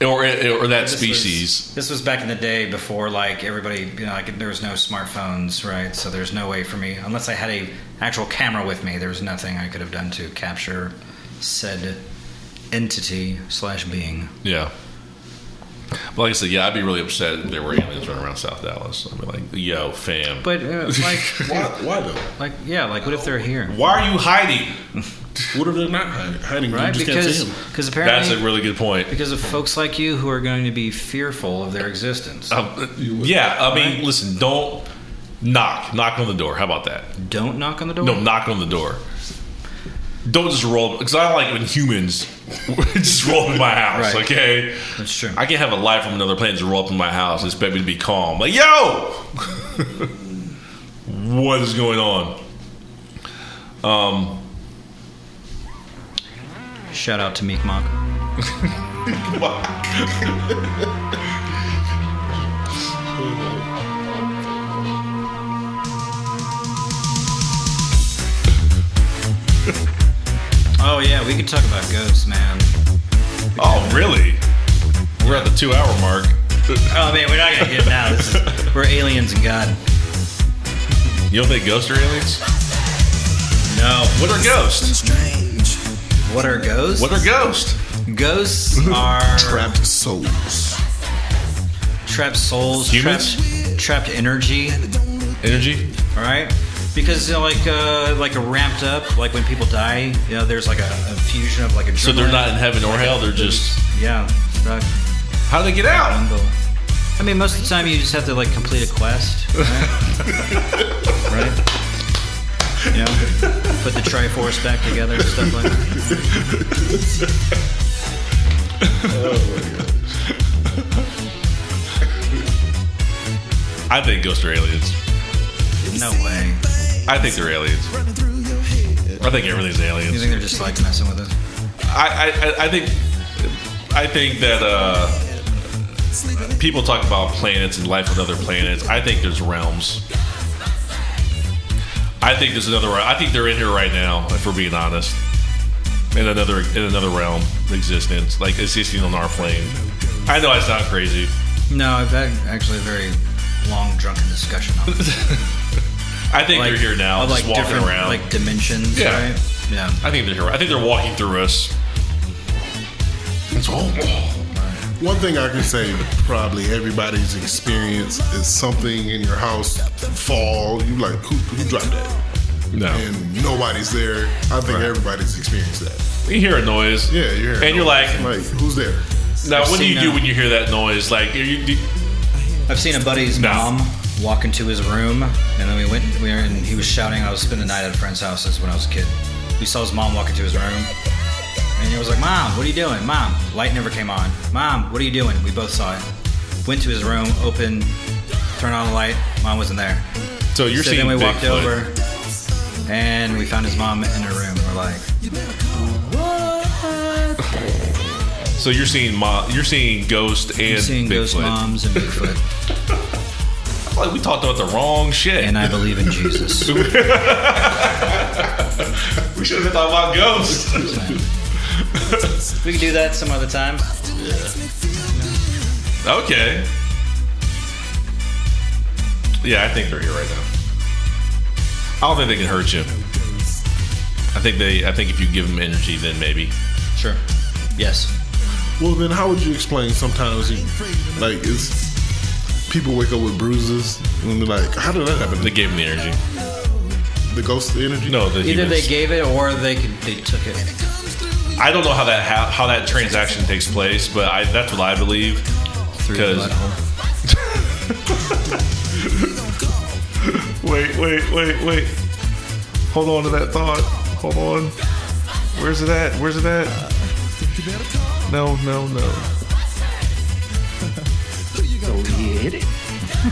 or or that This species. Was, this was back in the day before like everybody, you know, like there was no smartphones, right? So there's no way for me, unless I had a actual camera with me, there was nothing I could have done to capture said entity slash being. Yeah. But like I said, yeah, I'd be really upset if there were aliens running around South Dallas. I'd be like, "Yo, fam, But uh, (laughs) like, Why? Why though? like yeah, like what if they're here? why are you hiding?" (laughs) What if they're not hiding? hiding? Right? You just can't see Because them. because apparently That's a really good point. because of folks like you who are going to be fearful of their existence. Um, yeah, I mean, listen, don't knock, knock on the door. How about that? Don't knock on the door. No, knock on the door. Don't just roll because I don't like when humans (laughs) just roll up in my house. Right. Okay, That's true. I can't have a life from another planet just roll up in my house and expect me to be calm. Like, yo, (laughs) what is going on? Um, Shout out to Meek Mock. (laughs) Oh yeah, we could talk about ghosts, man. oh, really? We're at the two-hour mark. Oh man, we're not gonna get it now. This is, we're aliens and God. You don't think ghosts are aliens? No. What are ghosts? What are ghosts? What are ghosts? Ghosts (laughs) are Trapped souls. trapped souls, Humans? trapped, trapped energy. Energy? All right, because you know, like uh, like a ramped up, like when people die, you know, there's like a, a fusion of like a. So they're not in heaven or hell. They're just. Yeah, stuck. How do they get out? I mean, most of the time you just have to like complete a quest, (laughs) right? right? You know, put the Triforce back together, and stuff like that. I think ghosts are aliens. No way. I think they're aliens. I think everything's aliens. You think they're just like messing with us? I, I, I- think I think that uh, people talk about planets and life on other planets. I think there's realms. I think there's another. I think they're in here right now. If we're being honest, in another in another realm existence, like existing on our plane. I know I sound crazy. No, I've had actually a very long drunken discussion on (laughs) it. I think Like, they're here now, of, just like walking around. like dimensions, Yeah. right? Yeah. I think they're here. I think they're walking through us. It's all. One thing I can say, probably everybody's experience is something in your house fall. You like, who, who dropped that? No. And nobody's there. I think everybody's experienced that. You hear a noise. Yeah, you're. And you're like- like, who's there? Now, I've what do seen you do when you hear that noise? Like, you, you, I've seen a buddy's No. mom walk into his room, and then we went. We were, and he was shouting. I was spending the night at a friend's house since when I was a kid. We saw his mom walk into his room, and he was like, "Mom, what are you doing? Mom, light never came on. Mom, what are you doing?" We both saw it. Went to his room, opened, turned on the light. Mom wasn't there. so you're so seeing then we walked Bigfoot. over, and we found his mom in her room. We're like, So you're seeing mo- you're seeing ghost and "You're seeing Bigfoot. ghost moms and Bigfoot, (laughs) Like we talked about the wrong shit. and I believe in Jesus." (laughs) we should have been talking about ghosts. we can do that some other time. okay. Yeah, I think they're here right now. I don't think they can hurt you. I think they. I think if you give them energy, then maybe. Sure. Yes. Well, then how would you explain sometimes, you, like, is people wake up with bruises and they're like, how did that happen? They gave them the energy. The ghost energy? No, the Either they gave it or they could, they took it. I don't know how that how, how that transaction takes place, but I, that's what I believe. Because the 'Cause- (laughs) Wait, wait, wait, wait. Hold on to that thought. Hold on. Where's it at? Where's it at? Uh, no, no, no. Hit it.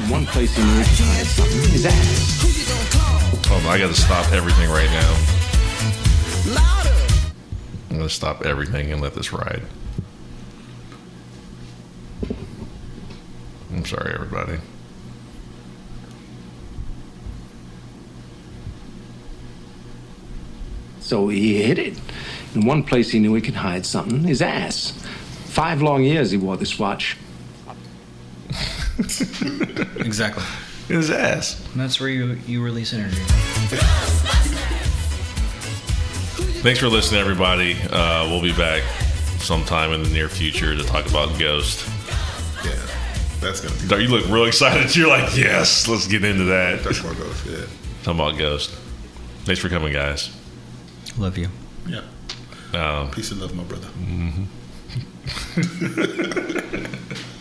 One place he knew he could hide something. His ass. Hold on, I gotta stop everything right now. I'm gonna stop everything and let this ride. I'm sorry, everybody. So he hid it. In one place he knew he could hide something. His ass. Five long years he wore this watch. (laughs) Exactly. His ass. And that's where you, you release energy. Thanks for listening, everybody. Uh, we'll be back sometime in the near future to talk about Ghost. Yeah, that's gonna be Dar, You look real excited. (laughs) You're like, yes, let's get into that. Talk my ghost. Yeah, Talking about Ghost. Thanks for coming, guys. Love you. yeah. Uh, Peace and love, my brother. Mm-hmm. (laughs)